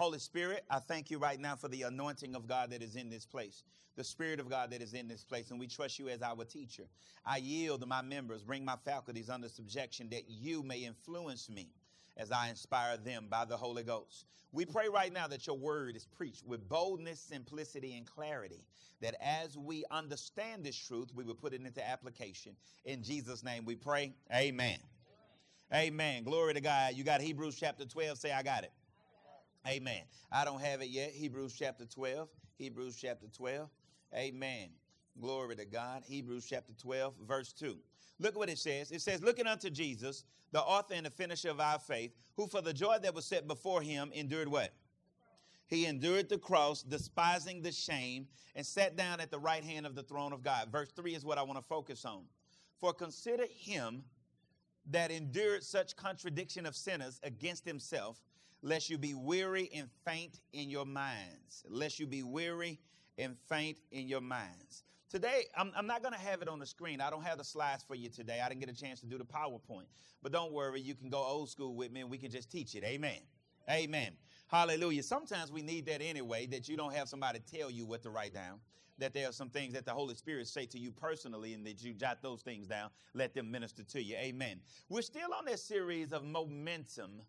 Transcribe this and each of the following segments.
Holy Spirit, I thank you right now for the anointing of God that is in this place, the Spirit of God that is in this place, and we trust you as our teacher. I yield my members, bring my faculties under subjection that you may influence me as I inspire them by the Holy Ghost. We pray right now that your word is preached with boldness, simplicity, and clarity, that as we understand this truth, we will put it into application. In Jesus' name we pray. Amen. Amen. Glory to God. You got Hebrews chapter 12. Say, I got it. Amen. I don't have it yet. Hebrews chapter 12. Hebrews chapter 12. Amen. Glory to God. Hebrews chapter 12, verse 2. Look what it says. It says, Looking unto Jesus, the author and the finisher of our faith, who for the joy that was set before him endured what? He endured the cross, despising the shame, and sat down at the right hand of the throne of God. Verse 3 is what I want to focus on. For consider him that endured such contradiction of sinners against himself, lest you be weary and faint in your minds. Lest you be weary and faint in your minds. Today, I'm, I'm not going to have it on the screen. I don't have the slides for you today. I didn't get a chance to do the PowerPoint. But don't worry, you can go old school with me and we can just teach it. Amen. Amen. Hallelujah. Sometimes we need that anyway, that you don't have somebody tell you what to write down. That there are some things that the Holy Spirit say to you personally, and that you jot those things down. Let them minister to you. Amen. We're still on this series of momentum.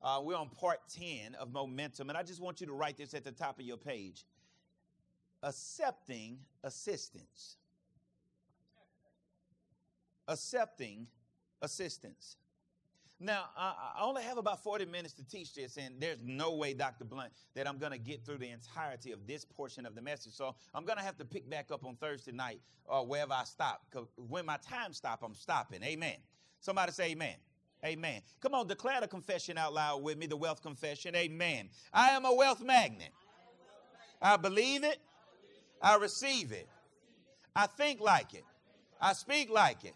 Uh, we're on part 10 of momentum, and I just want you to write this at the top of your page accepting assistance. Accepting assistance. Now, I, only have about 40 minutes to teach this, and there's no way, Dr. Blunt, that I'm going to get through the entirety of this portion of the message. So I'm going to have to pick back up on Thursday night or wherever I stop. Because when my time stop, I'm stopping. Amen. Somebody say amen. Amen. Come on, declare the confession out loud with me, the wealth confession. Amen. I am a wealth magnet. I believe it. I receive it. I think like it. I speak like it.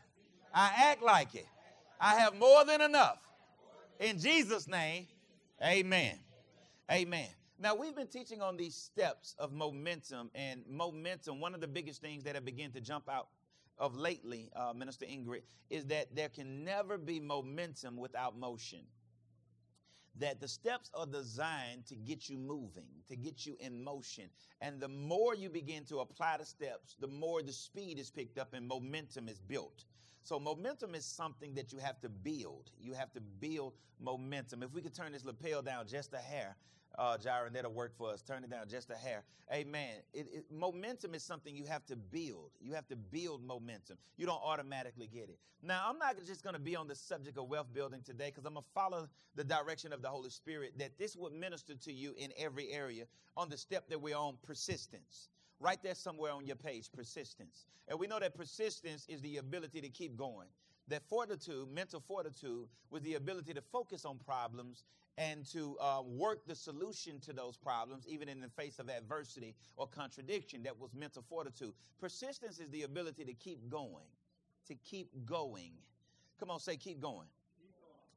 I act like it. I have more than enough. In Jesus' name, amen. Amen. Now, we've been teaching on these steps of momentum, and momentum, one of the biggest things that have begun to jump out of lately, uh, Minister Ingrid, is that there can never be momentum without motion that the steps are designed to get you moving, to get you in motion. And the more you begin to apply the steps, the more the speed is picked up and momentum is built. So, momentum is something that you have to build. You have to build momentum. If we could turn this lapel down just a hair, uh, that'll work for us. Turn it down just a hair. Amen. It, it, momentum is something you have to build. You have to build momentum. You don't automatically get it. Now, I'm not just going to be on the subject of wealth building today because I'm going to follow the direction of the Holy Spirit that this would minister to you in every area on the step that we're on persistence. Right there somewhere on your page, persistence. And we know that persistence is the ability to keep going that fortitude, mental fortitude, was the ability to focus on problems and to uh, work the solution to those problems, even in the face of adversity or contradiction. That was mental fortitude. Persistence is the ability to keep going, to keep going. Come on, say, keep going.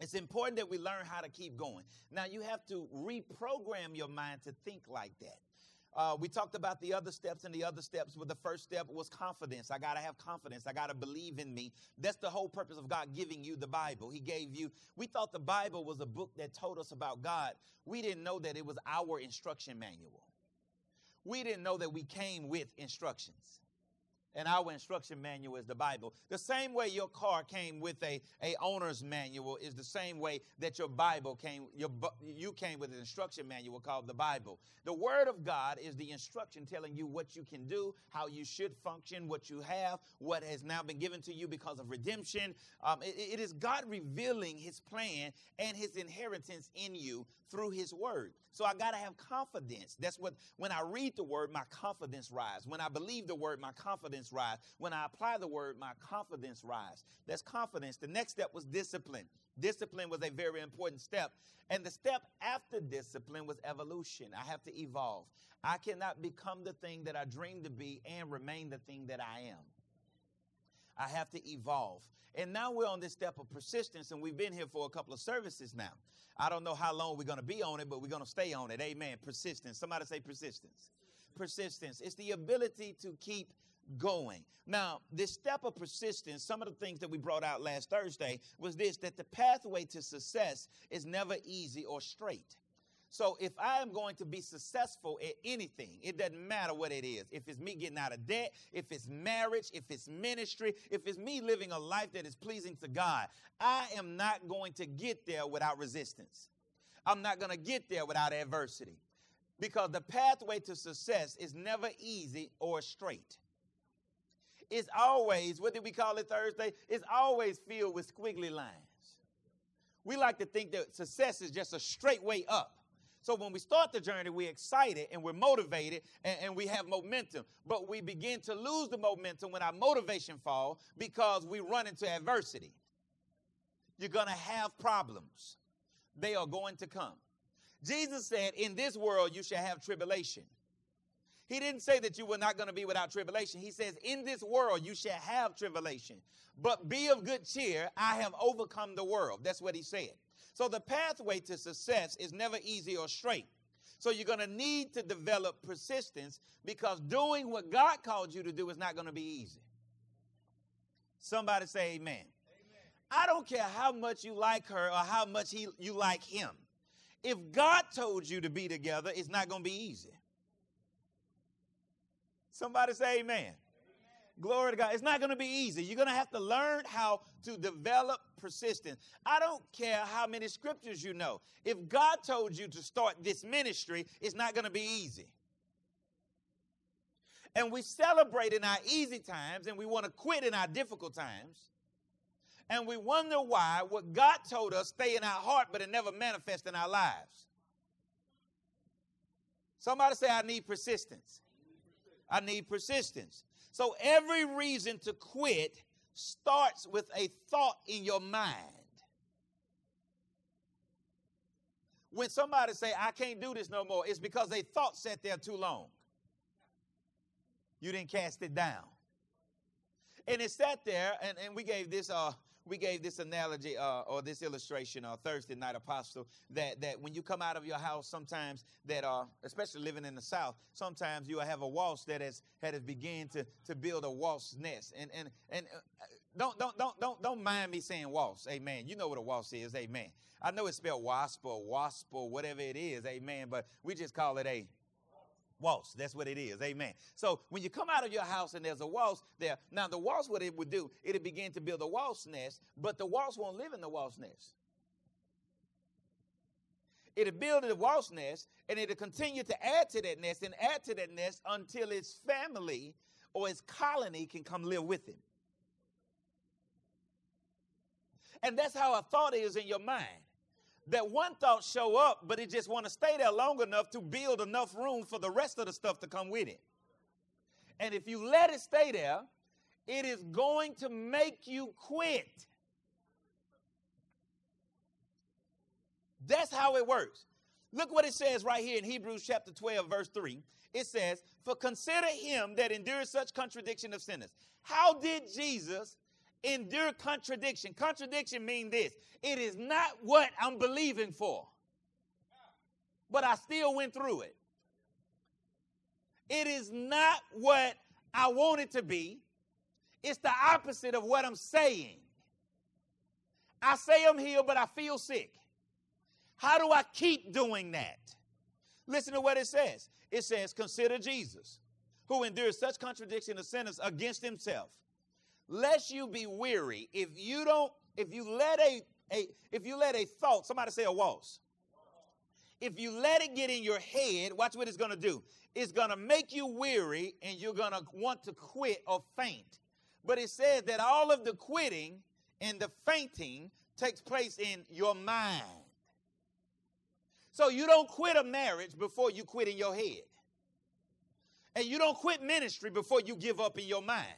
It's important that we learn how to keep going. Now, you have to reprogram your mind to think like that. Uh, we talked about the other steps, and the other steps, but the first step was confidence. I got to have confidence. I got to believe in me. That's the whole purpose of God giving you the Bible. He gave you, we thought the Bible was a book that told us about God. We didn't know that it was our instruction manual. We didn't know that we came with instructions and our instruction manual is the Bible. The same way your car came with a, a owner's manual is the same way that your Bible came, your, you came with an instruction manual called the Bible. The Word of God is the instruction telling you what you can do, how you should function, what you have, what has now been given to you because of redemption. Um, it, it is God revealing His plan and His inheritance in you through His Word. So I got to have confidence. That's what, when I read the Word, my confidence rises. When I believe the Word, my confidence rise. When I apply the Word, my confidence rise. That's confidence. The next step was discipline. Discipline was a very important step. And the step after discipline was evolution. I have to evolve. I cannot become the thing that I dream to be and remain the thing that I am. I have to evolve. And now we're on this step of persistence, and we've been here for a couple of services now. I don't know how long we're going to be on it, but we're going to stay on it. Amen. Persistence. Somebody say persistence. Persistence. It's the ability to keep going. Now, this step of persistence, some of the things that we brought out last Thursday was this that the pathway to success is never easy or straight. So if I am going to be successful at anything, it doesn't matter what it is. If it's me getting out of debt, if it's marriage, if it's ministry, if it's me living a life that is pleasing to God, I am not going to get there without resistance. I'm not going to get there without adversity. Because the pathway to success is never easy or straight. It's always, what did we call it Thursday? It's always filled with squiggly lines. We like to think that success is just a straight way up. So when we start the journey, we're excited and we're motivated and, and, we have momentum. But we begin to lose the momentum when our motivation fall because we run into adversity. You're going to have problems. They are going to come. Jesus said, In this world you shall have tribulation. He didn't say that you were not going to be without tribulation. He says, In this world you shall have tribulation. But be of good cheer, I have overcome the world. That's what he said. So the pathway to success is never easy or straight. So you're going to need to develop persistence because doing what God called you to do is not going to be easy. Somebody say amen. amen. I don't care how much you like her or how much he, you like him. If God told you to be together, it's not going to be easy. Somebody say amen. amen. Glory to God. It's not going to be easy. You're going to have to learn how to develop persistence. I don't care how many scriptures you know. If God told you to start this ministry, it's not going to be easy. And we celebrate in our easy times and we want to quit in our difficult times. And we wonder why what God told us stay in our heart, but it never manifests in our lives. Somebody say, I need persistence. I need persistence. So every reason to quit starts with a thought in your mind. When somebody say, I can't do this no more, it's because they thought sat there too long. You didn't cast it down. And it sat there, and, and we gave this uh, we gave this analogy uh, or this illustration uh, Thursday night, Apostle, that, that when you come out of your house, sometimes that, uh, especially living in the South, sometimes you have a wasp that has, has begun to, to build a wasp's nest. And, and, and uh, don't, don't, don't, don't, don't mind me saying wasp, amen. You know what a wasp is, amen. I know it's spelled wasp or wasp or whatever it is, amen, but we just call it a Wasp. That's what it is. Amen. So when you come out of your house and there's a waltz there, now the waltz, what it would do, it'll begin to build a waltz nest, but the waltz won't live in the waltz nest. It'll build a waltz nest and it'll continue to add to that nest and add to that nest until its family or its colony can come live with him. And that's how a thought is in your mind that one thought show up, but it just want to stay there long enough to build enough room for the rest of the stuff to come with it. And if you let it stay there, it is going to make you quit. That's how it works. Look what it says right here in Hebrews chapter 12, verse 3. It says, For consider him that endures such contradiction of sinners. How did Jesus endure contradiction. Contradiction means this it is not what I'm believing for, but I still went through it. It is not what I want it to be, it's the opposite of what I'm saying. I say I'm healed, but I feel sick. How do I keep doing that? Listen to what it says. It says, Consider Jesus, who endured such contradiction of sinners against himself lest you be weary, if you don't, if you let a, a if you let a thought, somebody say a waltz. If you let it get in your head, watch what it's gonna do. It's gonna make you weary and you're gonna want to quit or faint. But it says that all of the quitting and the fainting takes place in your mind. So you don't quit a marriage before you quit in your head. And you don't quit ministry before you give up in your mind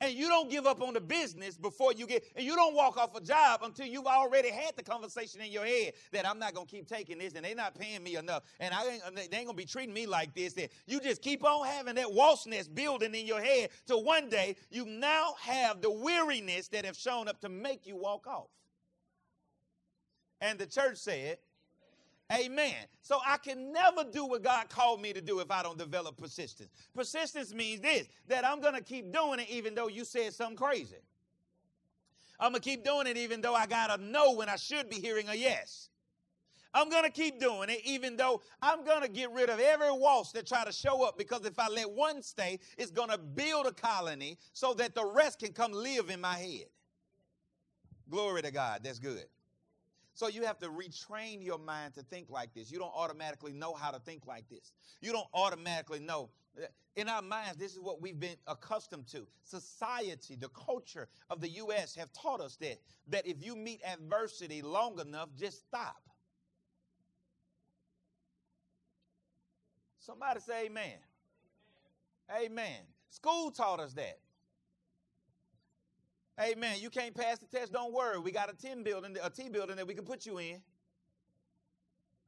and you don't give up on the business before you get, and you don't walk off a job until you've already had the conversation in your head that I'm not gonna keep taking this, and they're not paying me enough, and I ain't, they ain't gonna be treating me like this. And you just keep on having that wasp nest building in your head till one day you now have the weariness that have shown up to make you walk off. And the church said, Amen. So I can never do what God called me to do if I don't develop persistence. Persistence means this that I'm going to keep doing it even though you said something crazy. I'm going to keep doing it even though I got a no when I should be hearing a yes. I'm going to keep doing it, even though I'm going to get rid of every waltz that try to show up because if I let one stay, it's going to build a colony so that the rest can come live in my head. Glory to God. That's good. So you have to retrain your mind to think like this. You don't automatically know how to think like this. You don't automatically know. In our minds, this is what we've been accustomed to. Society, the culture of the U.S. have taught us that, that if you meet adversity long enough, just stop. Somebody say amen. Amen. School taught us that. Amen. You can't pass the test, don't worry. We got a T building, a T building that we can put you in.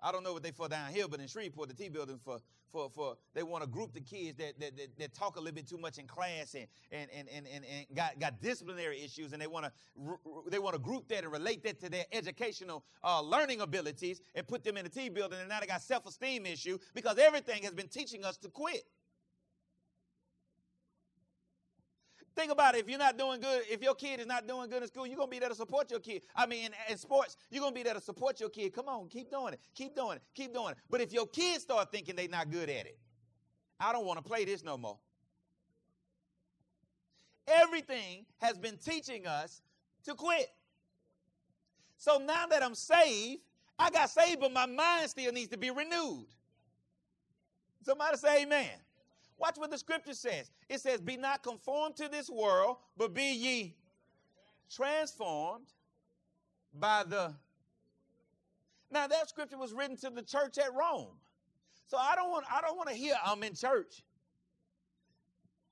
I don't know what they for down here, but in Shreveport, the T building for for for they want to group the kids that, that that, that talk a little bit too much in class and and and and, and, and got, got disciplinary issues, and they want to they want to group that and relate that to their educational uh, learning abilities and put them in the T building, and now they got self esteem issue because everything has been teaching us to quit. Think about it. If you're not doing good, if your kid is not doing good in school, you're going to be there to support your kid. I mean, in, in, sports, you're going to be there to support your kid. Come on, keep doing it. Keep doing it. Keep doing it. But if your kids start thinking they're not good at it, I don't want to play this no more. Everything has been teaching us to quit. So now that I'm saved, I got saved, but my mind still needs to be renewed. Somebody say amen. Watch what the scripture says. It says, Be not conformed to this world, but be ye transformed by the. Now that scripture was written to the church at Rome. So I don't want I don't want to hear I'm in church.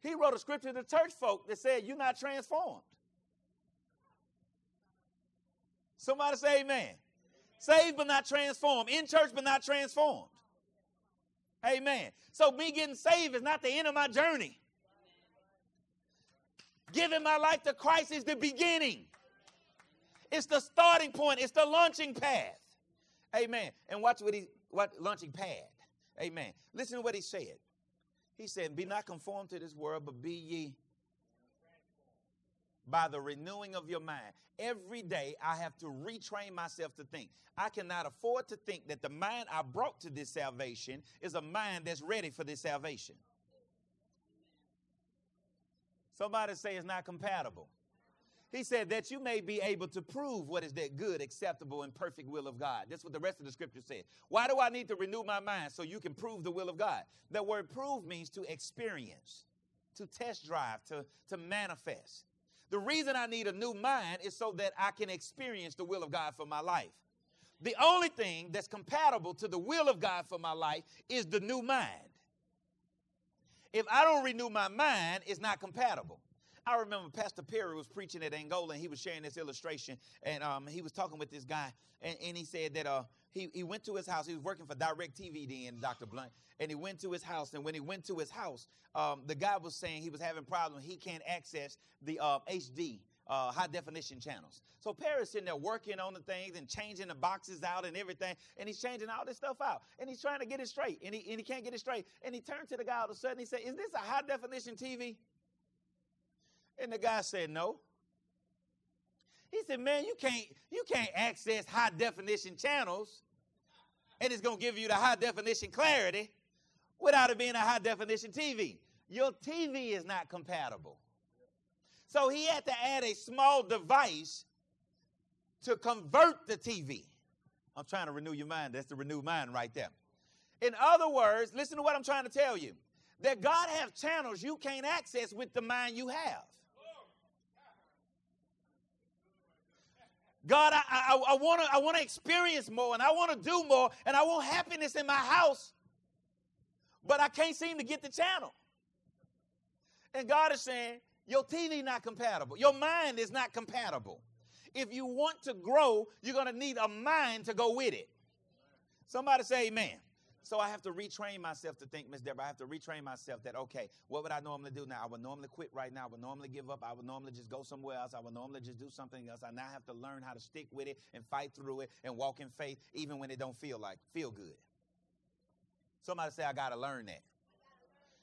He wrote a scripture to the church folk that said, You're not transformed. Somebody say amen. Saved but not transformed. In church but not transformed. Amen. So me getting saved is not the end of my journey. Giving my life to Christ is the beginning. It's the starting point. It's the launching path. Amen. And watch what he what launching pad. Amen. Listen to what he said. He said, Be not conformed to this world, but be ye by the renewing of your mind. Every day I have to retrain myself to think. I cannot afford to think that the mind I brought to this salvation is a mind that's ready for this salvation. Somebody say it's not compatible. He said that you may be able to prove what is that good, acceptable, and perfect will of God. That's what the rest of the scripture said. Why do I need to renew my mind? So you can prove the will of God. The word prove means to experience, to test drive, to, to manifest. The reason I need a new mind is so that I can experience the will of God for my life. The only thing that's compatible to the will of God for my life is the new mind. If I don't renew my mind, it's not compatible. I remember Pastor Perry was preaching at Angola and he was sharing this illustration and um, he was talking with this guy and, and he said that uh, he, he went to his house. He was working for DirecTV then, Dr. Blunt. And he went to his house. And when he went to his house, um, the guy was saying he was having problems. He can't access the uh, HD, uh, high definition channels. So Perry's sitting there working on the things and changing the boxes out and everything. And he's changing all this stuff out. And he's trying to get it straight. And he, and he can't get it straight. And he turned to the guy all of a sudden. He said, Is this a high definition TV? And the guy said, No. He said, Man, you can't, you can't access high definition channels and it's going to give you the high definition clarity without it being a high definition TV. Your TV is not compatible. So he had to add a small device to convert the TV. I'm trying to renew your mind. That's the renewed mind right there. In other words, listen to what I'm trying to tell you that God has channels you can't access with the mind you have. God, I, I, I want to I wanna experience more and I want to do more and I want happiness in my house, but I can't seem to get the channel. And God is saying, your TV not compatible. Your mind is not compatible. If you want to grow, you're going to need a mind to go with it. Somebody say amen. So I have to retrain myself to think, Miss Deborah, I have to retrain myself that, okay, what would I normally do now? I would normally quit right now. I would normally give up. I would normally just go somewhere else. I would normally just do something else. I now have to learn how to stick with it and fight through it and walk in faith even when it don't feel like, feel good. Somebody say, I got to learn that.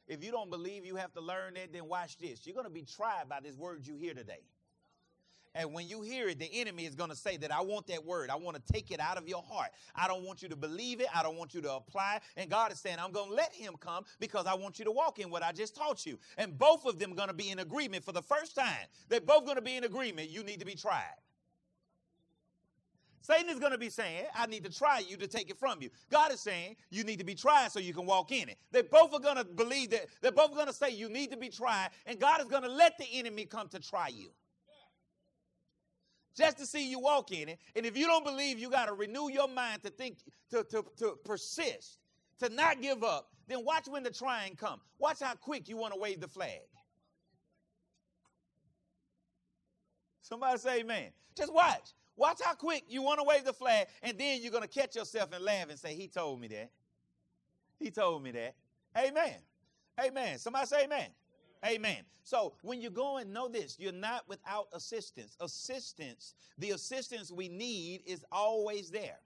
If you don't believe you have to learn that, then watch this. You're going to be tried by this word you hear today. And when you hear it, the enemy is going to say that I want that word. I want to take it out of your heart. I don't want you to believe it. I don't want you to apply. And God is saying, I'm going to let him come because I want you to walk in what I just taught you. And both of them going to be in agreement for the first time. They're both going to be in agreement. You need to be tried. Satan is going to be saying, I need to try you to take it from you. God is saying, you need to be tried so you can walk in it. They both are going to believe that. They're both going to say, you need to be tried. And God is going to let the enemy come to try you. Just to see you walk in it. And if you don't believe, you got to renew your mind to think, to, to, to persist, to not give up. Then watch when the trying come. Watch how quick you want to wave the flag. Somebody say amen. Just watch. Watch how quick you want to wave the flag, and then you're going to catch yourself and laugh and say, He told me that. He told me that. Amen. Amen. Somebody say amen. Amen. So when you go and know this you're not without assistance. Assistance, the assistance we need is always there.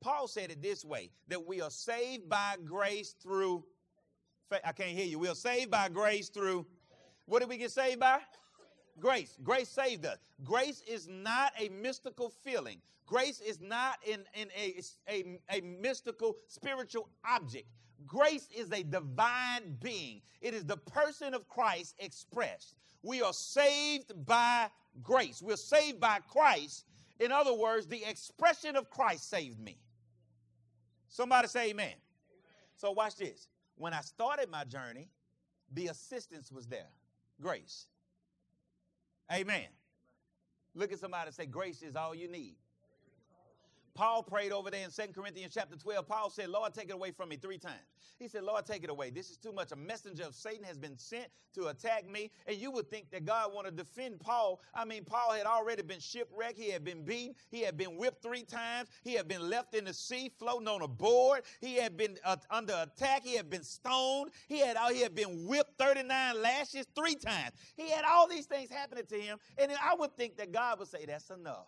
Paul said it this way that we are saved by grace through faith. I can't hear you. We are saved by grace through what did we get saved by? Grace. Grace saved us. Grace is not a mystical feeling. Grace is not in, in a, a, a mystical spiritual object. Grace is a divine being. It is the person of Christ expressed. We are saved by grace. We're saved by Christ. In other words, the expression of Christ saved me. Somebody say amen. amen. So watch this. When I started my journey, the assistance was there. Grace. Amen. Look at somebody and say, Grace is all you need. Paul prayed over there in 2 Corinthians chapter 12. Paul said, Lord, take it away from me three times. He said, Lord, take it away. This is too much. A messenger of Satan has been sent to attack me. And you would think that God wanted to defend Paul. I mean, Paul had already been shipwrecked. He had been beaten. He had been whipped three times. He had been left in the sea, floating on a board. He had been uh, under attack. He had been stoned. He had, uh, he had been whipped 39 lashes three times. He had all these things happening to him. And I would think that God would say, That's enough.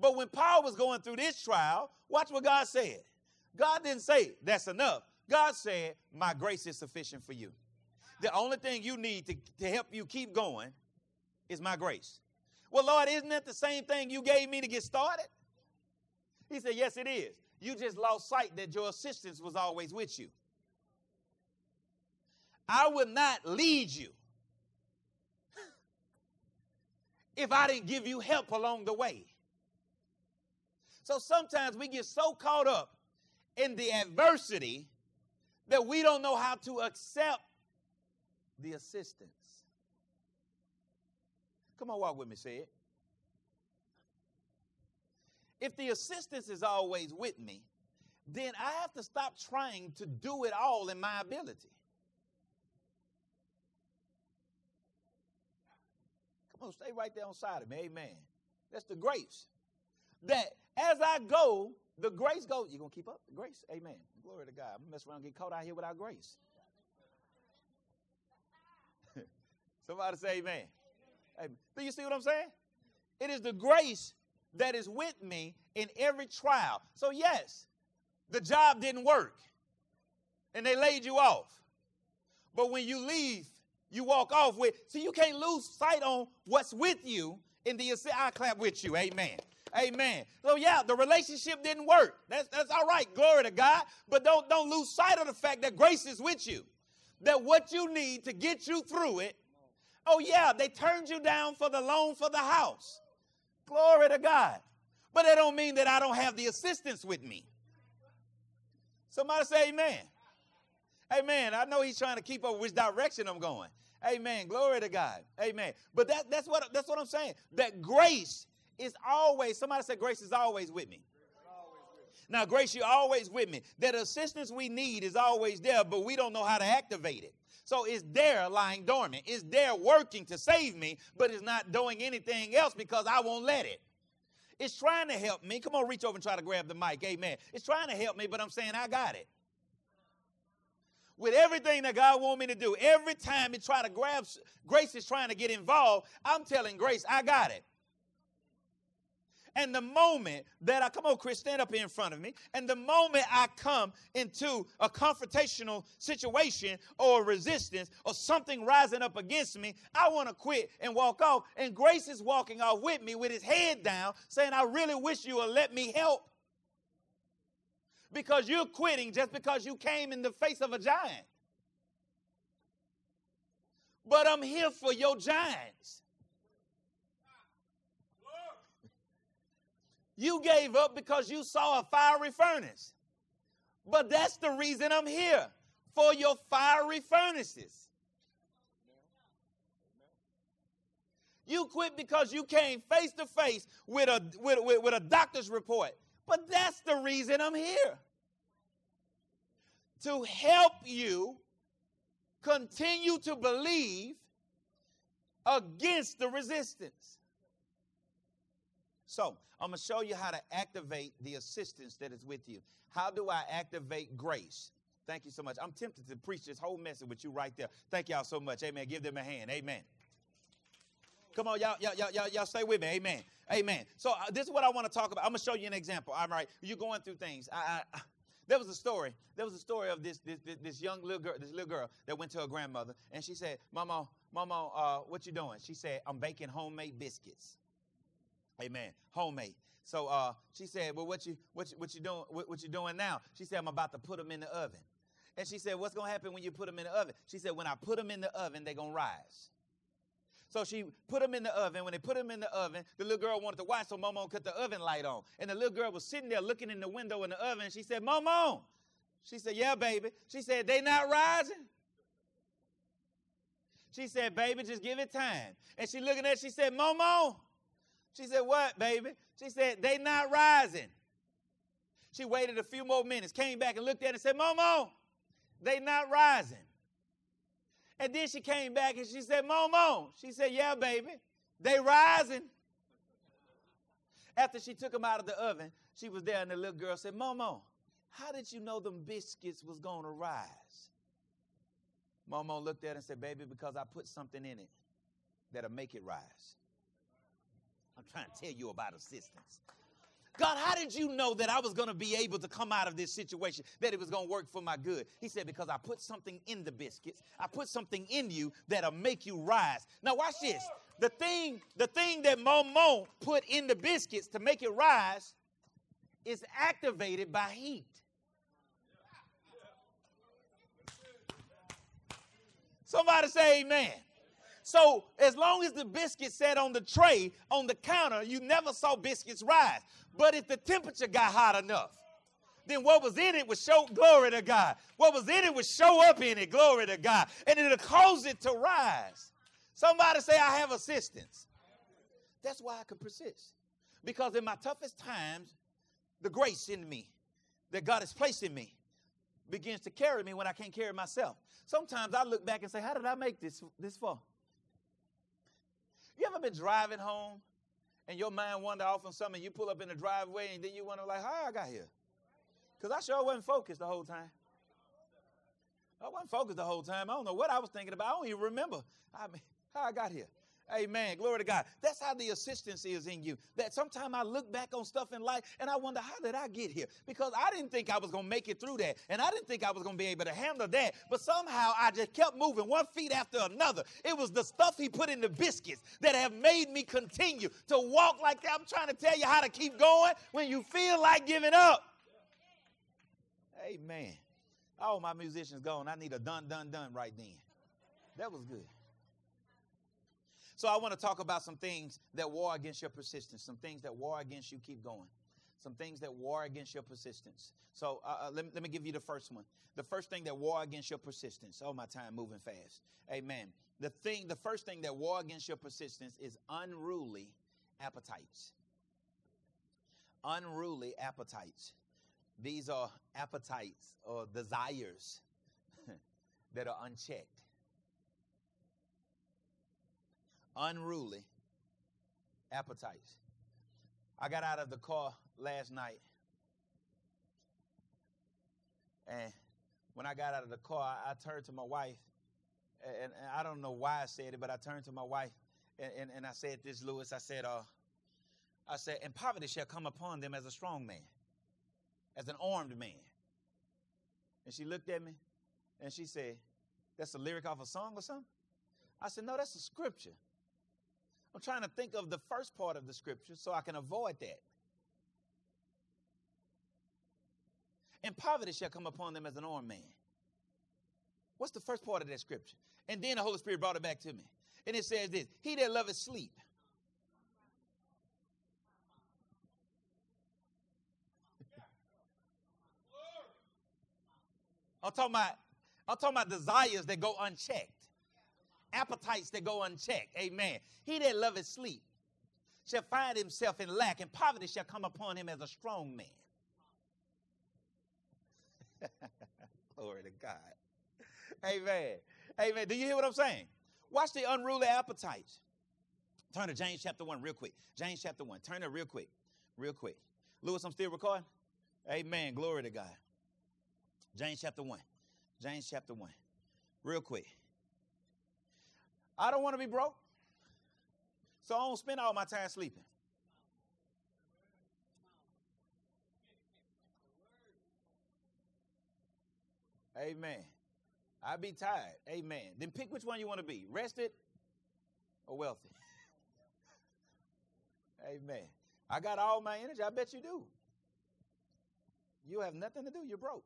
But when Paul was going through this trial, watch what God said. God didn't say, that's enough. God said, my grace is sufficient for you. The only thing you need to, to help you keep going is my grace. Well, Lord, isn't that the same thing you gave me to get started? He said, Yes, it is. You just lost sight that your assistance was always with you. I would not lead you if I didn't give you help along the way. So sometimes we get so caught up in the adversity that we don't know how to accept the assistance. Come on, walk with me, say it. If the assistance is always with me, then I have to stop trying to do it all in my ability. Come on, stay right there on side of me. Amen. That's the grace. That as I go, the grace goes. You're going to keep up the grace? Amen. Glory to God. I'm going to mess around and get caught out here without grace. Somebody say amen. amen. Do you see what I'm saying? It is the grace that is with me in every trial. So, yes, the job didn't work and they laid you off. But when you leave, you walk off with, so you can't lose sight on what's with you in the, I clap with you. Amen. Amen. So yeah, the relationship didn't work. That's that's all right. Glory to God. But don't don't lose sight of the fact that grace is with you. That what you need to get you through it. Oh yeah, they turned you down for the loan for the house. Glory to God. But that don't mean that I don't have the assistance with me. Somebody say amen. Amen. I know he's trying to keep up which direction I'm going. Amen. Glory to God. Amen. But that, that's what that's what I'm saying. That grace is always, somebody said, grace is always with me. Now, grace, you're always with me. That assistance we need is always there, but we don't know how to activate it. So it's there lying dormant. It's there working to save me, but it's not doing anything else because I won't let it. It's trying to help me. Come on, reach over and try to grab the mic. Amen. It's trying to help me, but I'm saying I got it. With everything that God wants me to do, every time it try to grab, Grace is trying to get involved, I'm telling Grace, I got it. And the moment that I come on, Chris, stand up here in front of me. And the moment I come into a confrontational situation or resistance or something rising up against me, I want to quit and walk off. And Grace is walking off with me with his head down, saying, I really wish you would let me help. Because you're quitting just because you came in the face of a giant. But I'm here for your giants. You gave up because you saw a fiery furnace. But that's the reason I'm here for your fiery furnaces. You quit because you came face to face with a with, with, with, a doctor's report. But that's the reason I'm here. To help you continue to believe against the resistance. So, I'm going to show you how to activate the assistance that is with you. How do I activate grace? Thank you so much. I'm tempted to preach this whole message with you right there. Thank y'all so much. Amen. Give them a hand. Amen. Come on, y'all, y'all, y'all, y'all, stay with me. Amen. Amen. So uh, this is what I want to talk about. I'm gonna show you an example. All right, you're going through things. I, I, there was a story. There was a story of this, this, this young little girl, this little girl that went to her grandmother, and she said, "Mama, Mama, uh, what you doing?" She said, "I'm baking homemade biscuits." Amen. Homemade. So uh, she said, "Well, what you what you, what you doing? What, what you doing now?" She said, "I'm about to put them in the oven." And she said, "What's gonna happen when you put them in the oven?" She said, "When I put them in the oven, they're gonna rise." So she put them in the oven. When they put them in the oven, the little girl wanted to watch, so Momo cut the oven light on. And the little girl was sitting there looking in the window in the oven. She said, Momo. She said, Yeah, baby. She said, They not rising? She said, Baby, just give it time. And she looking at, she said, Momo. She said, What, baby? She said, They not rising. She waited a few more minutes, came back and looked at it and said, Momo, they not rising. And then she came back and she said, Momo. She said, Yeah, baby, they rising. After she took them out of the oven, she was there and the little girl said, Momo, how did you know them biscuits was to rise? Momo looked at it and said, Baby, because I put something in it that'll make it rise. I'm trying to tell you about assistance. God, how did you know that I was going to be able to come out of this situation, that it was going to work for my good? He said, Because I put something in the biscuits. I put something in you that'll make you rise. Now, watch this. The thing, the thing that Momo put in the biscuits to make it rise is activated by heat. Somebody say amen. So as long as the biscuit sat on the tray on the counter, you never saw biscuits rise. But if the temperature got hot enough, then what was in it would show glory to God. What was in it would show up in it, glory to God. And it'll cause it to rise. Somebody say, I have assistance. That's why I can persist. Because in my toughest times, the grace in me that God has placed in me begins to carry me when I can't carry myself. Sometimes I look back and say, How did I make this this far? You ever been driving home and your mind wander off on something, you pull up in the driveway and then you wonder, like, how I got here? Because I sure wasn't focused the whole time. I wasn't focused the whole time. I don't know what I was thinking about. I don't even remember I mean, how I got here. Amen. Glory to God. That's how the assistance is in you. That sometimes I look back on stuff in life and I wonder, how did I get here? Because I didn't think I was going to make it through that. And I didn't think I was going to be able to handle that. But somehow I just kept moving one feet after another. It was the stuff he put in the biscuits that have made me continue to walk like that. I'm trying to tell you how to keep going when you feel like giving up. Amen. All my musicians gone. I need a done, done, done right then. That was good. So I want to talk about some things that war against your persistence, some things that war against you keep going, some things that war against your persistence. So uh, uh, let, me, let me give you the first one. The first thing that war against your persistence. Oh, my time moving fast. Amen. The thing, the first thing that war against your persistence is unruly appetites. Unruly appetites. These are appetites or desires that are unchecked unruly appetites. I got out of the car last night, and when I got out of the car, I, turned to my wife, and, and, I don't know why I said it, but I turned to my wife and, and, and I said this, Lewis. I said, uh, I said, and poverty shall come upon them as a strong man, as an armed man. And she looked at me and she said, That's a lyric off a song or something? I said, No, that's a scripture. I'm trying to think of the first part of the scripture so I can avoid that. And poverty shall come upon them as an armed man. What's the first part of that scripture? And then the Holy Spirit brought it back to me. And it says this He that loveth sleep. I'm talking about, I'm talking about desires that go unchecked, appetites that go unchecked. Amen. He that loveth sleep shall find himself in lack, and poverty shall come upon him as a strong man. Glory to God. Amen. Amen. Do you hear what I'm saying? Watch the unruly appetites. Turn to James chapter 1 real quick. James chapter 1. Turn it real quick. Real quick. Lewis, I'm still recording? Amen. Glory to God. James chapter 1. James chapter 1. Real quick. I don't want to be broke. So I don't spend all my time sleeping. Amen. I be tired. Amen. Then pick which one you want to be rested or wealthy. Amen. I got all my energy. I bet you do. You have nothing to do. You're broke.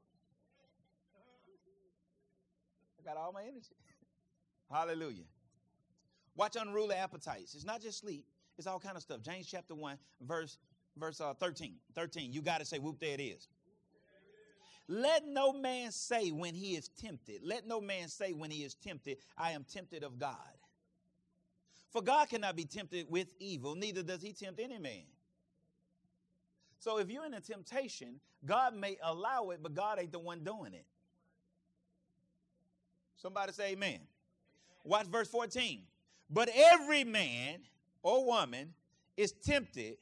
I got all my energy. Hallelujah. Watch unruly appetites. It's not just sleep. It's all kind of stuff. James chapter 1, verse, verse uh, 13. 13. You got to say, whoop, there it is. Let no man say when he is tempted, let no man say when he is tempted, I am tempted of God. For God cannot be tempted with evil, neither does he tempt any man. So if you're in a temptation, God may allow it, but God ain't the one doing it. Somebody say amen. amen. Watch verse 14. But every man or woman is tempted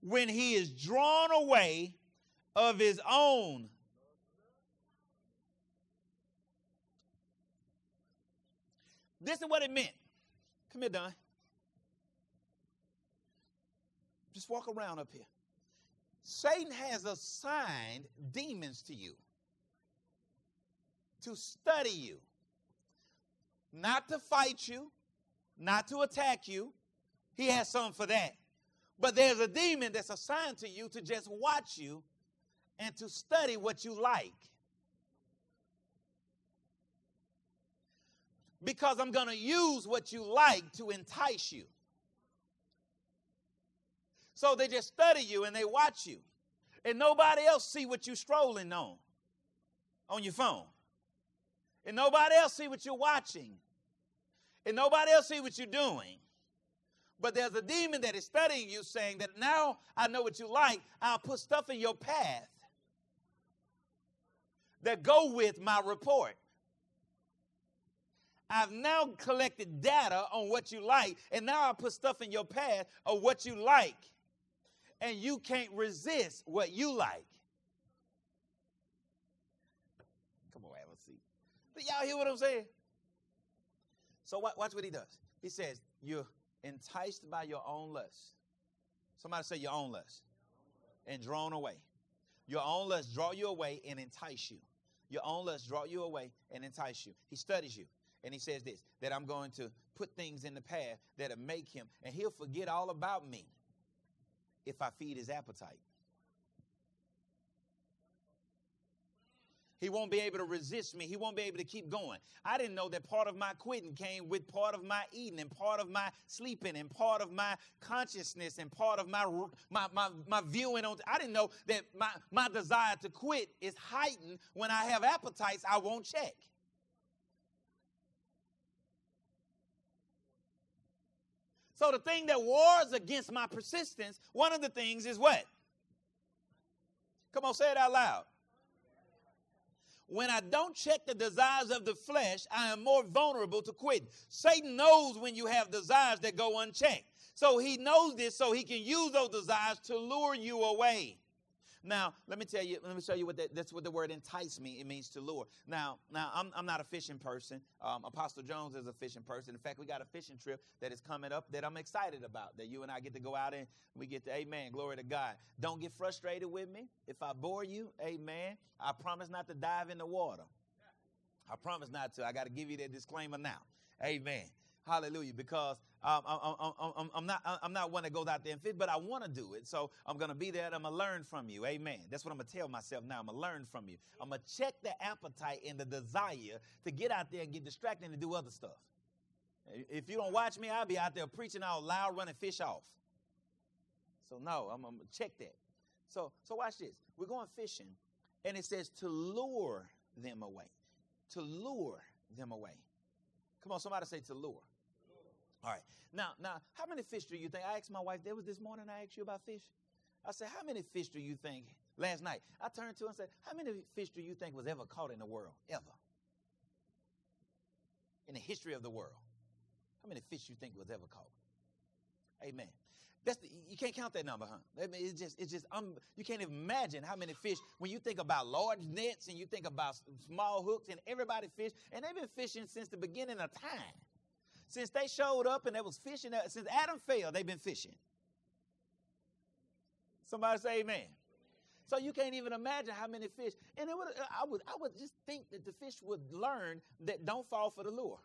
when he is drawn away of his own This is what it meant. Come here, Don. Just walk around up here. Satan has assigned demons to you to study you, not to fight you, not to attack you. He has some for that. But there's a demon that's assigned to you to just watch you and to study what you like. because I'm going to use what you like to entice you. So they just study you and they watch you. And nobody else see what you're strolling on on your phone. And nobody else see what you're watching. And nobody else see what you're doing. But there's a demon that is studying you saying that now I know what you like. I'll put stuff in your path that go with my report. I've now collected data on what you like, and now I put stuff in your path of what you like. And you can't resist what you like. Come on, have a seat. Y'all hear what I'm saying? So watch what he does. He says, You're enticed by your own lust. Somebody say your own lust. And drawn away. Your own lust draw you away and entice you. Your own lust draw you away and entice you. He studies you. And he says this that I'm going to put things in the path that'll make him, and he'll forget all about me if I feed his appetite. He won't be able to resist me. He won't be able to keep going. I didn't know that part of my quitting came with part of my eating and part of my sleeping and part of my consciousness and part of my my my, my viewing on I didn't know that my, my desire to quit is heightened when I have appetites I won't check. So the thing that wars against my persistence, one of the things is what? Come on, say it out loud. When I don't check the desires of the flesh, I am more vulnerable to quit. Satan knows when you have desires that go unchecked. So he knows this so he can use those desires to lure you away. Now, let me tell you, let me show you what that, that's what the word entice me, it means to lure. Now, now I'm, I'm not a fishing person. Um, Apostle Jones is a fishing person. In fact, we got a fishing trip that is coming up that I'm excited about, that you and I get to go out and we get to, amen, glory to God. Don't get frustrated with me. If I bore you, amen, I promise not to dive in the water. I promise not to. I got to give you that disclaimer now. Amen. Hallelujah. Because um, I'm, I'm, I'm, not I'm not one that goes out there and fish, but I want to do it. So I'm going to be there I'm going to learn from you. Amen. That's what I'm going to tell myself now. I'm going to learn from you. I'm going to check the appetite and the desire to get out there and get distracted and do other stuff. If you don't watch me, I'll be out there preaching out loud, running fish off. So no, I'm, I'm going to check that. So, so watch this. We're going fishing, and it says to lure them away. To lure them away. Come on, somebody say to lure. All right. Now, now, how many fish do you think? I asked my wife, there was this morning I asked you about fish. I said, how many fish do you think last night? I turned to her and said, how many fish do you think was ever caught in the world? Ever. In the history of the world. How many fish do you think was ever caught? Amen. That's the, you can't count that number, huh? I mean, it's just, it's just, um, you can't imagine how many fish. When you think about large nets and you think about small hooks, and everybody fish, and they've been fishing since the beginning of time. Since they showed up and they was fishing, uh, since Adam fell, they've been fishing. Somebody say amen. So you can't even imagine how many fish. And it would, I would, I would just think that the fish would learn that don't fall for the lure.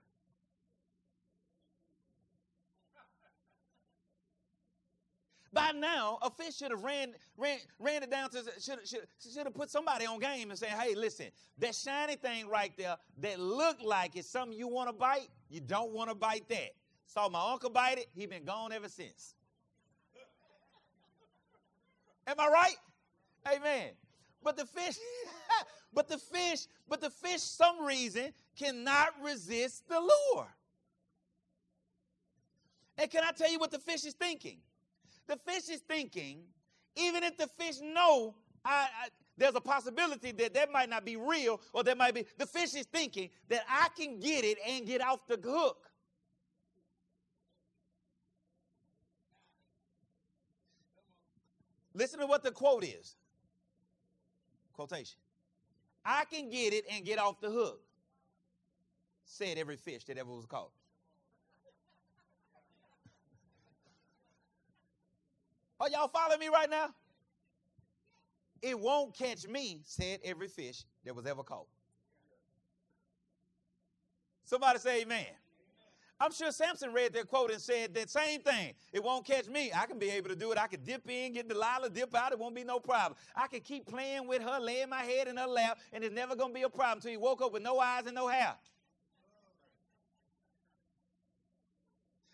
By now, a fish should have ran, ran, ran it down to should should should have put somebody on game and say, "Hey, listen, that shiny thing right there that looked like it's something you want to bite, you don't want to bite that." Saw my uncle bite it; he been gone ever since. Am I right? Amen. But the fish, but the fish, but the fish, some reason cannot resist the lure. And can I tell you what the fish is thinking? The fish is thinking, even if the fish know I, I, there's a possibility that that might not be real or that might be, the fish is thinking that I can get it and get off the hook. Listen to what the quote is. Quotation. I can get it and get off the hook. Said every fish that ever was caught. Are y'all following me right now? It won't catch me, said every fish that was ever caught. Somebody say amen. I'm sure Samson read that quote and said that same thing. It won't catch me. I can be able to do it. I can dip in, get Delilah, dip out. It won't be no problem. I can keep playing with her, laying my head in her lap, and it's never going to be a problem until he woke up with no eyes and no hair.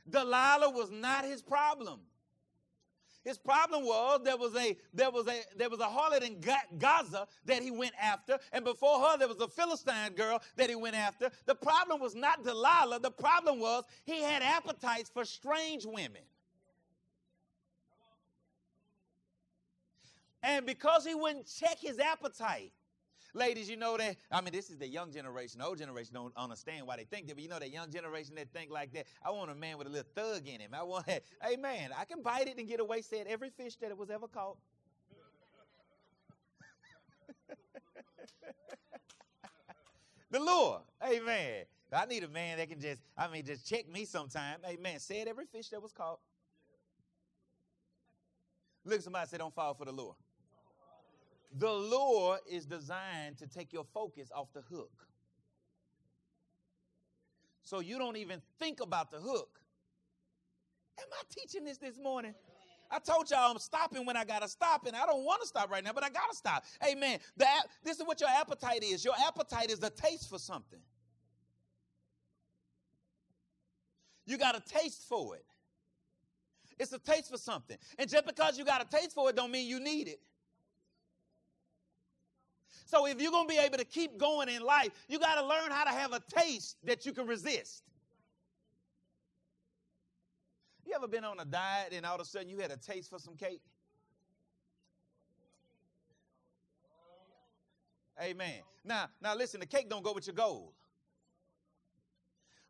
Delilah was not his problem. His problem was there was a there was a there was a harlot in Gaza that he went after, and before her there was a Philistine girl that he went after. The problem was not Delilah. The problem was he had appetites for strange women. And because he wouldn't check his appetite, Ladies, you know that, I mean, this is the young generation. The old generation don't understand why they think that, but you know that young generation that think like that. I want a man with a little thug in him. I want, hey man, I can bite it and get away, said every fish that it was ever caught. the lure. Amen. I need a man that can just, I mean, just check me sometime. Amen. Said every fish that was caught. Look, somebody say, don't fall for the lure. The lure is designed to take your focus off the hook. So you don't even think about the hook. Am I teaching this this morning? I told y'all I'm stopping when I gotta stop, and I don't want to stop right now, but I gotta stop. Amen. That this is what your appetite is. Your appetite is a taste for something. You got a taste for it. It's a taste for something. And just because you got a taste for it don't mean you need it. So if you're going to be able to keep going in life, you got to learn how to have a taste that you can resist. You ever been on a diet and all of a sudden you had a taste for some cake? Amen. Now, now listen, the cake don't go with your goal.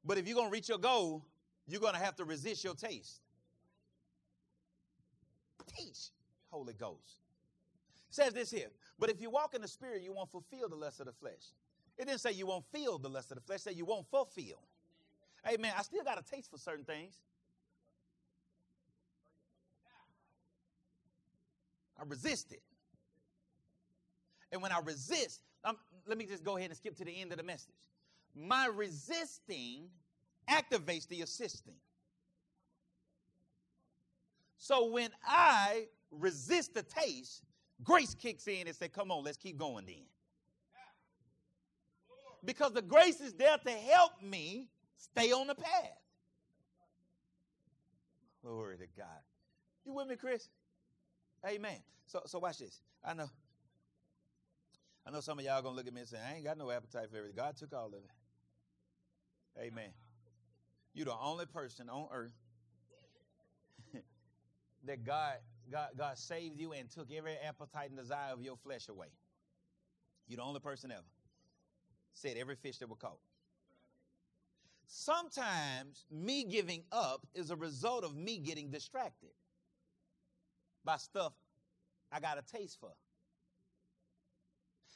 But if you're going to reach your goal, you're going to have to resist your taste. Teach, Holy Ghost. Says this here. But if you walk in the spirit, you won't fulfill the lust of the flesh. It didn't say you won't feel the lust of the flesh, it said you won't fulfill. Amen. I still got a taste for certain things. I resist it. And when I resist, um, let me just go ahead and skip to the end of the message. My resisting activates the assisting. So when I resist the taste, grace kicks in and say, "Come on, let's keep going then." Because the grace is there to help me stay on the path. Glory to God. You with me, Chris? Amen. So so watch this. I know. I know some of y'all gonna look at me and say, I ain't got no appetite for everything. God took all of it. Amen. You're the only person on earth that God, God, God saved you and took every appetite and desire of your flesh away. You're the only person ever. Said every fish that was caught. Sometimes me giving up is a result of me getting distracted by stuff I got a taste for.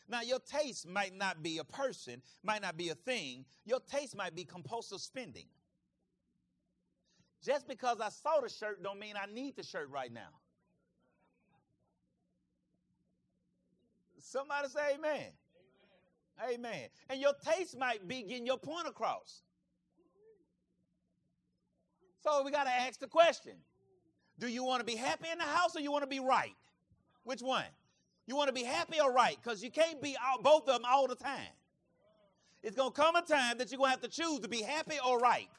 Now, your taste might not be a person, might not be a thing. Your taste might be compulsive spending. Just because I saw the shirt don't mean I need the shirt right now. Somebody say amen. amen. Amen. And your taste might be getting your point across. So we got to ask the question Do you want to be happy in the house or you want to be right? Which one? You want to be happy or right? Because you can't be all, both of them all the time. It's going to come a time that you're going to have to choose to be happy or right.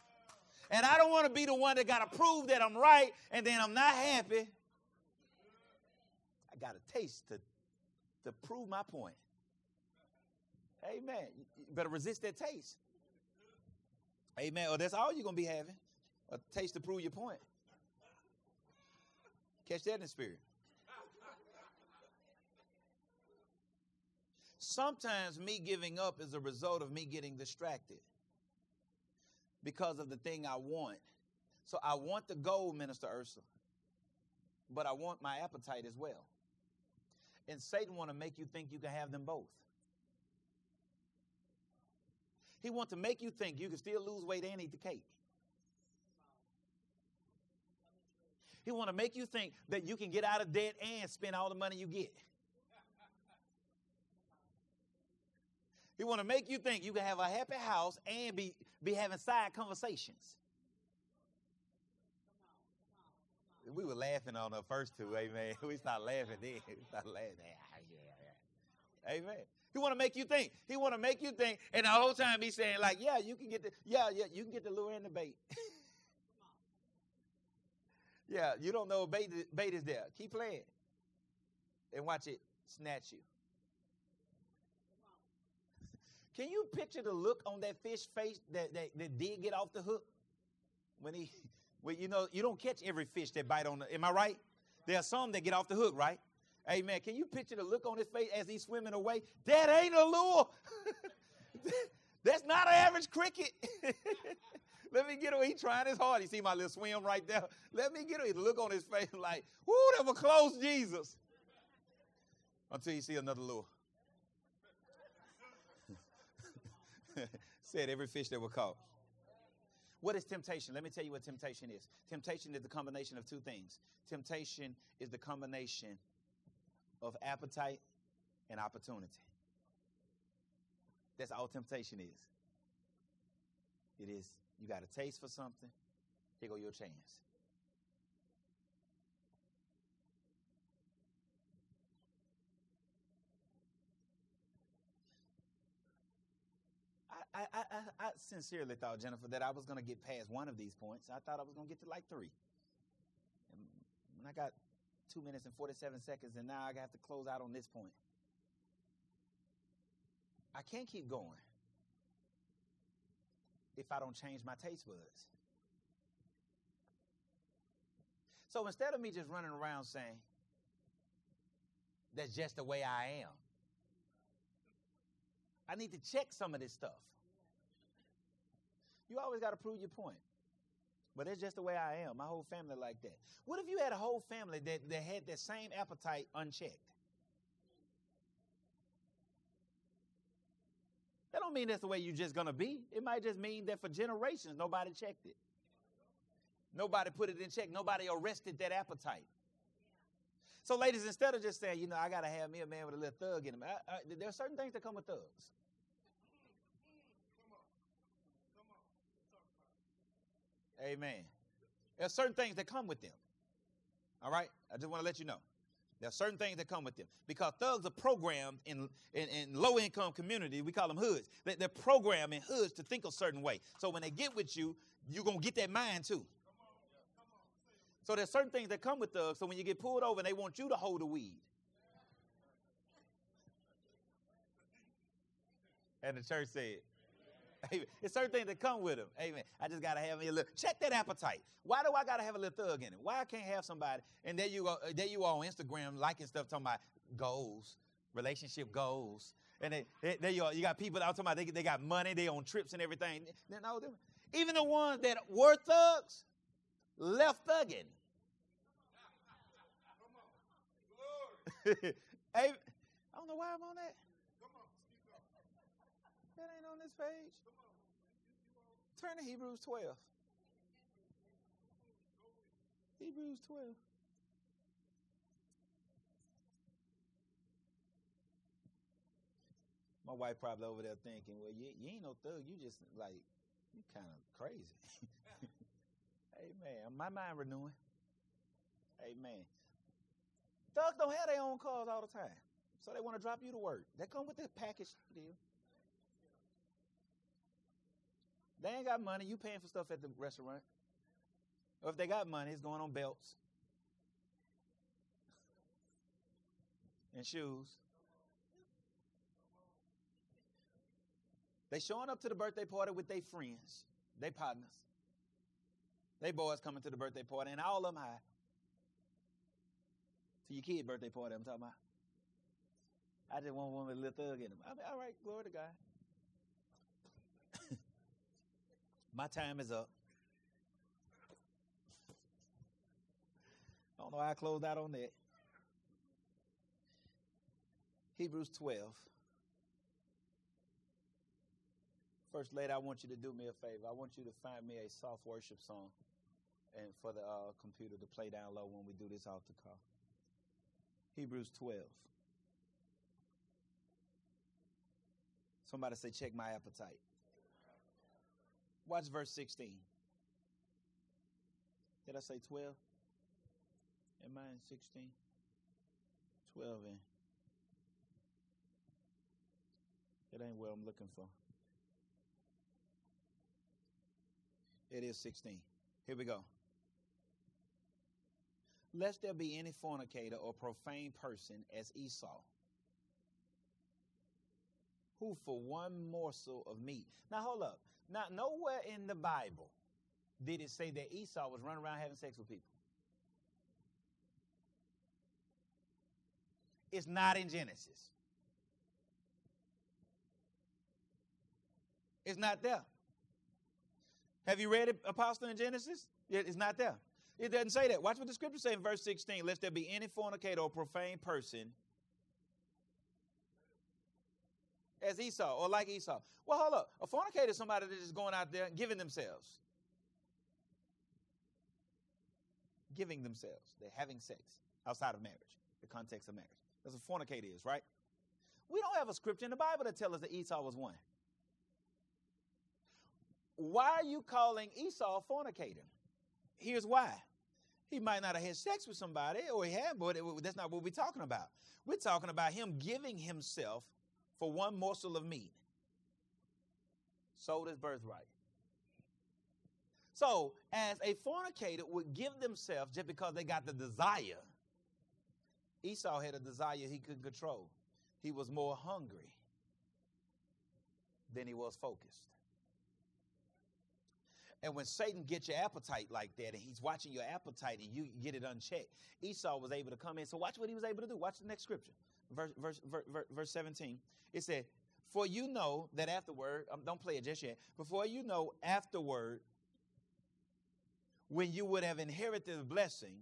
And I don't want to be the one that got to prove that I'm right and then I'm not happy. I got a taste to, to prove my point. Amen. You better resist that taste. Amen. Or that's all you're going to be having a taste to prove your point. Catch that in the spirit. Sometimes me giving up is a result of me getting distracted because of the thing I want. So I want the goal, Minister Ursula, but I want my appetite as well. And Satan want to make you think you can have them both. He want to make you think you can still lose weight and eat the cake. He want to make you think that you can get out of debt and spend all the money you get. He want to make you think you can have a happy house and be, be having side conversations. We were laughing on the first two, amen. We start laughing then. We start laughing. Amen. He want to make you think. He want to make you think, and the whole time he's saying like, "Yeah, you can get the yeah, yeah, you can get the lure and the bait." yeah, you don't know bait bait is there. Keep playing, and watch it snatch you. Can you picture the look on that fish face that, that, that did get off the hook? When he, well, you know, you don't catch every fish that bite on the, am I right? There are some that get off the hook, right? Amen. Can you picture the look on his face as he's swimming away? That ain't a lure. That's not an average cricket. Let me get him. He's trying his hard. You see my little swim right there? Let me get him. The look on his face like, whoo, that was close, Jesus. Until you see another lure. Said every fish that was caught. What is temptation? Let me tell you what temptation is. Temptation is the combination of two things. Temptation is the combination of appetite and opportunity. That's all temptation is. It is you got a taste for something, here go your chance. I, I, I, sincerely thought, Jennifer, that I was going to get past one of these points. I thought I was going to get to like three. And I got two minutes and 47 seconds, and now I have to close out on this point. I can't keep going if I don't change my taste buds. So instead of me just running around saying, that's just the way I am, I need to check some of this stuff. You always got to prove your point. But it's just the way I am. My whole family like that. What if you had a whole family that, that had that same appetite unchecked? That don't mean that's the way you're just gonna be. It might just mean that for generations nobody checked it. Nobody put it in check. Nobody arrested that appetite. So, ladies, instead of just saying, you know, I gotta have me a man with a little thug in him, I, I, there are certain things that come with thugs. Amen. There are certain things that come with them. All right? I just want to let you know. There are certain things that come with them because thugs are programmed in, in, in low income community. We call them hoods. They, they're programmed in hoods to think a certain way. So when they get with you, you're going to get that mind too. So there's certain things that come with thugs. So when you get pulled over and they want you to hold the weed. And the church said, Amen. It's certain things that come with them. Amen. I just gotta have a little check that appetite. Why do I gotta have a little thug in it? Why I can't have somebody and there you go, uh, there you are on Instagram liking stuff talking about goals, relationship goals. And they, they, there you are. You got people out talking about they, they got money, they on trips and everything. No, even the ones that were thugs left thugging. I don't know why I'm on that. This page. Turn to Hebrews 12. Hebrews 12. My wife probably over there thinking, well, you, you ain't no thug. You just like, you kind of crazy. Amen. My mind renewing. Amen. Thugs don't have their own cars all the time. So they want to drop you to work. They come with the package deal. They ain't got money. You paying for stuff at the restaurant. Or if they got money, it's going on belts and shoes. They showing up to the birthday party with their friends, they partners. They boys coming to the birthday party, and all of them high. To your kid birthday party, I'm talking about. I just want one with a little thug in them. I mean, all right, glory to God. My time is up. I don't know how I closed out on that. Hebrews 12. First lady, I want you to do me a favor. I want you to find me a soft worship song and for the uh, computer to play down low when we do this altar call. Hebrews 12. Somebody say, check my appetite. Watch verse 16. Did I say 12? Am I in 16? 12 in. It ain't what I'm looking for. It is 16. Here we go. Lest there be any fornicator or profane person as Esau, who for one morsel of meat. Now hold up. Now, nowhere in the Bible did it say that Esau was running around having sex with people. It's not in Genesis. It's not there. Have you read Apostle, in Genesis? It's not there. It doesn't say that. Watch what the scripture say in verse 16. Lest there be any fornicator or profane person as Esau or like Esau. Well, hold up. A fornicator is somebody that is going out there and giving themselves. Giving themselves. They're having sex outside of marriage, the context of marriage. That's what fornicator is, right? We don't have a scripture in the Bible that tells us that Esau was one. Why are you calling Esau a fornicator? Here's why. He might not have had sex with somebody, or he had, but it, that's not what we're talking about. We're talking about him giving himself for one morsel of meat. Sold his birthright. So, as a fornicator would give themselves just because they got the desire, Esau had a desire he couldn't control. He was more hungry than he was focused. And when Satan gets your appetite like that, and he's watching your appetite and you get it unchecked, Esau was able to come in. So watch what he was able to do. Watch the next scripture, verse, verse, verse, verse 17. It said, For you know that afterward, um, don't play it just yet, before you know afterward, when you would have inherited the blessing,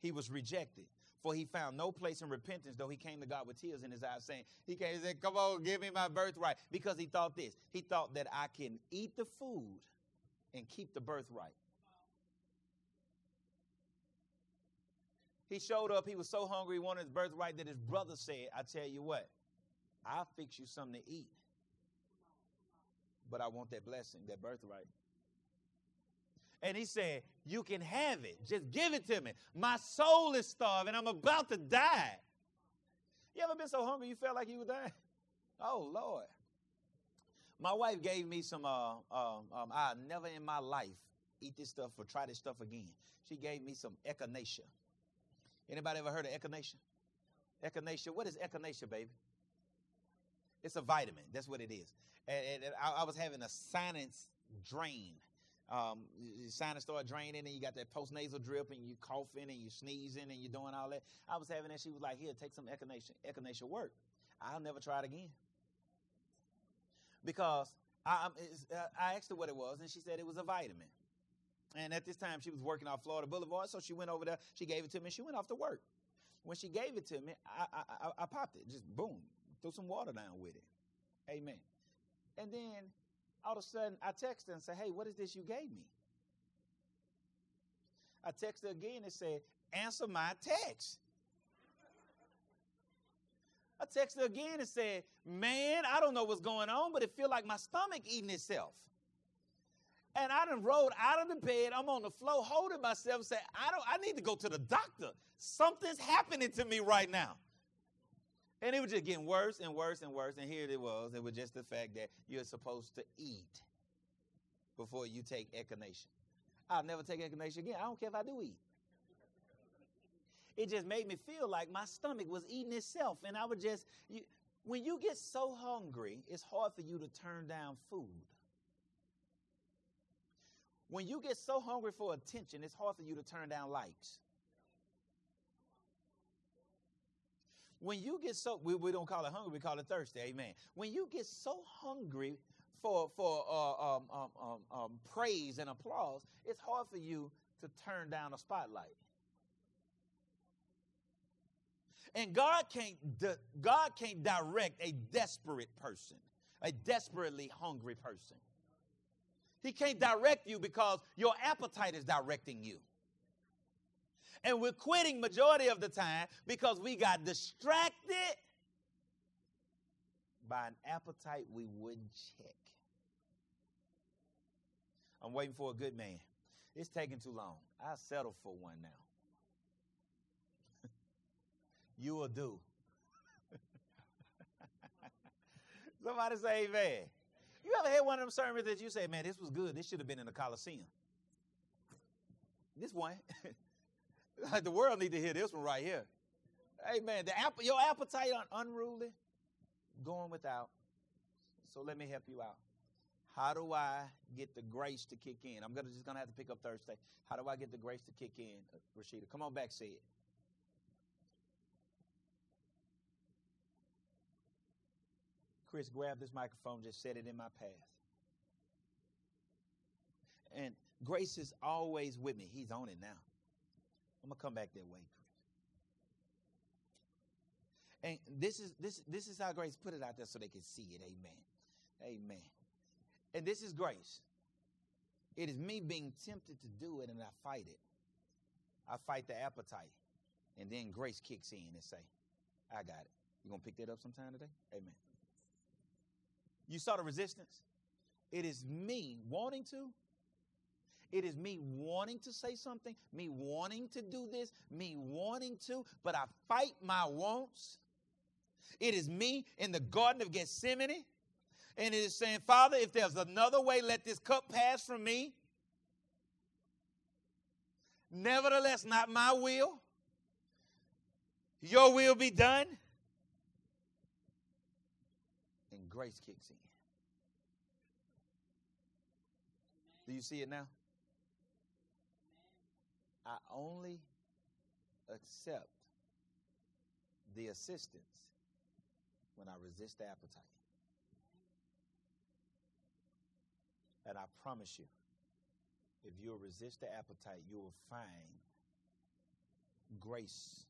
he was rejected. For he found no place in repentance, though he came to God with tears in his eyes, saying, He came and said, Come on, give me my birthright. Because he thought this. He thought that I can eat the food and keep the birthright. He showed up, he was so hungry, he wanted his birthright that his brother said, I tell you what, I'll fix you something to eat. But I want that blessing, that birthright. And he said, You can have it. Just give it to me. My soul is starving. I'm about to die. You ever been so hungry you felt like you were dying? Oh, Lord. My wife gave me some, uh, uh, um, I never in my life eat this stuff or try this stuff again. She gave me some echinacea. Anybody ever heard of echinacea? Echinacea. What is echinacea, baby? It's a vitamin. That's what it is. And, and I, I was having a sinus drain um, your sinus start draining and you got that postnasal drip and you coughing and you sneezing and you're doing all that. I was having that. She was like, here, take some echinacea. Echinacea work. I'll never try it again. Because I, uh, I asked her what it was and she said it was a vitamin. And at this time, she was working off Florida Boulevard, so she went over there. She gave it to me. And she went off to work. When she gave it to me, I, I, I, I popped it. Just boom, threw some water down with it. Amen. And then all of a sudden I text her and say, Hey, what is this you gave me? I text her again and said, Answer my text. I text her again and said, Man, I don't know what's going on, but it feel like my stomach eating itself. And I done rolled out of the bed. I'm on the floor holding myself and say, I don't I need to go to the doctor. Something's happening to me right now. And it was just getting worse and worse and worse. And here it was. It was just the fact that you're supposed to eat before you take echinacea. I'll never take echinacea again. I don't care if I do eat. It just made me feel like my stomach was eating itself. And I would just, you, when you get so hungry, it's hard for you to turn down food. When you get so hungry for attention, it's hard for you to turn down likes. When you get so, we, we don't call it hungry, we call it thirsty. Amen. When you get so hungry for, for uh, um, um, um, um, praise and applause, it's hard for you to turn down a spotlight. And God can't, God can't direct a desperate person, a desperately hungry person. He can't direct you because your appetite is directing you. And we're quitting majority of the time because we got distracted by an appetite we wouldn't check. I'm waiting for a good man. It's taking too long. I'll settle for one now. you will do. Somebody say amen. You ever had one of them sermons that you say, man, this was good. This should have been in the Coliseum. This one. like the world need to hear this one right here. Amen. The app, your appetite un- unruly, going without. So let me help you out. How do I get the grace to kick in? I'm gonna just gonna have to pick up Thursday. How do I get the grace to kick in, Rashida? Come on back, say it. Chris, grabbed this microphone, just set it in my path. And grace is always with me. He's on it now. I'm gonna come back that way, Chris. And this is this this is how grace put it out there so they can see it. Amen. Amen. And this is grace. It is me being tempted to do it and I fight it. I fight the appetite. And then grace kicks in and say, I got it. You gonna pick that up sometime today? Amen. You saw the resistance? It is me wanting to it is me wanting to say something, me wanting to do this, me wanting to, but I fight my wants. It is me in the Garden of Gethsemane, and it is saying, Father, if there's another way, let this cup pass from me. Nevertheless, not my will, your will be done. And grace kicks in. Do you see it now? I only accept the assistance when I resist the appetite. And I promise you, if you'll resist the appetite, you will find grace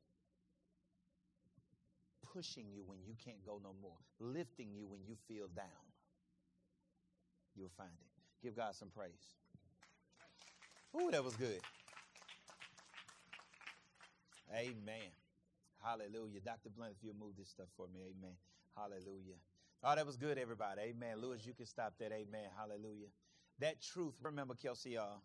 pushing you when you can't go no more, lifting you when you feel down. You'll find it. Give God some praise. Ooh, that was good. Amen. Hallelujah. Dr. Blunt, if you'll move this stuff for me. Amen. Hallelujah. Oh, that was good, everybody. Amen. Lewis, you can stop that. Amen. Hallelujah. That truth, remember, Kelsey, y'all,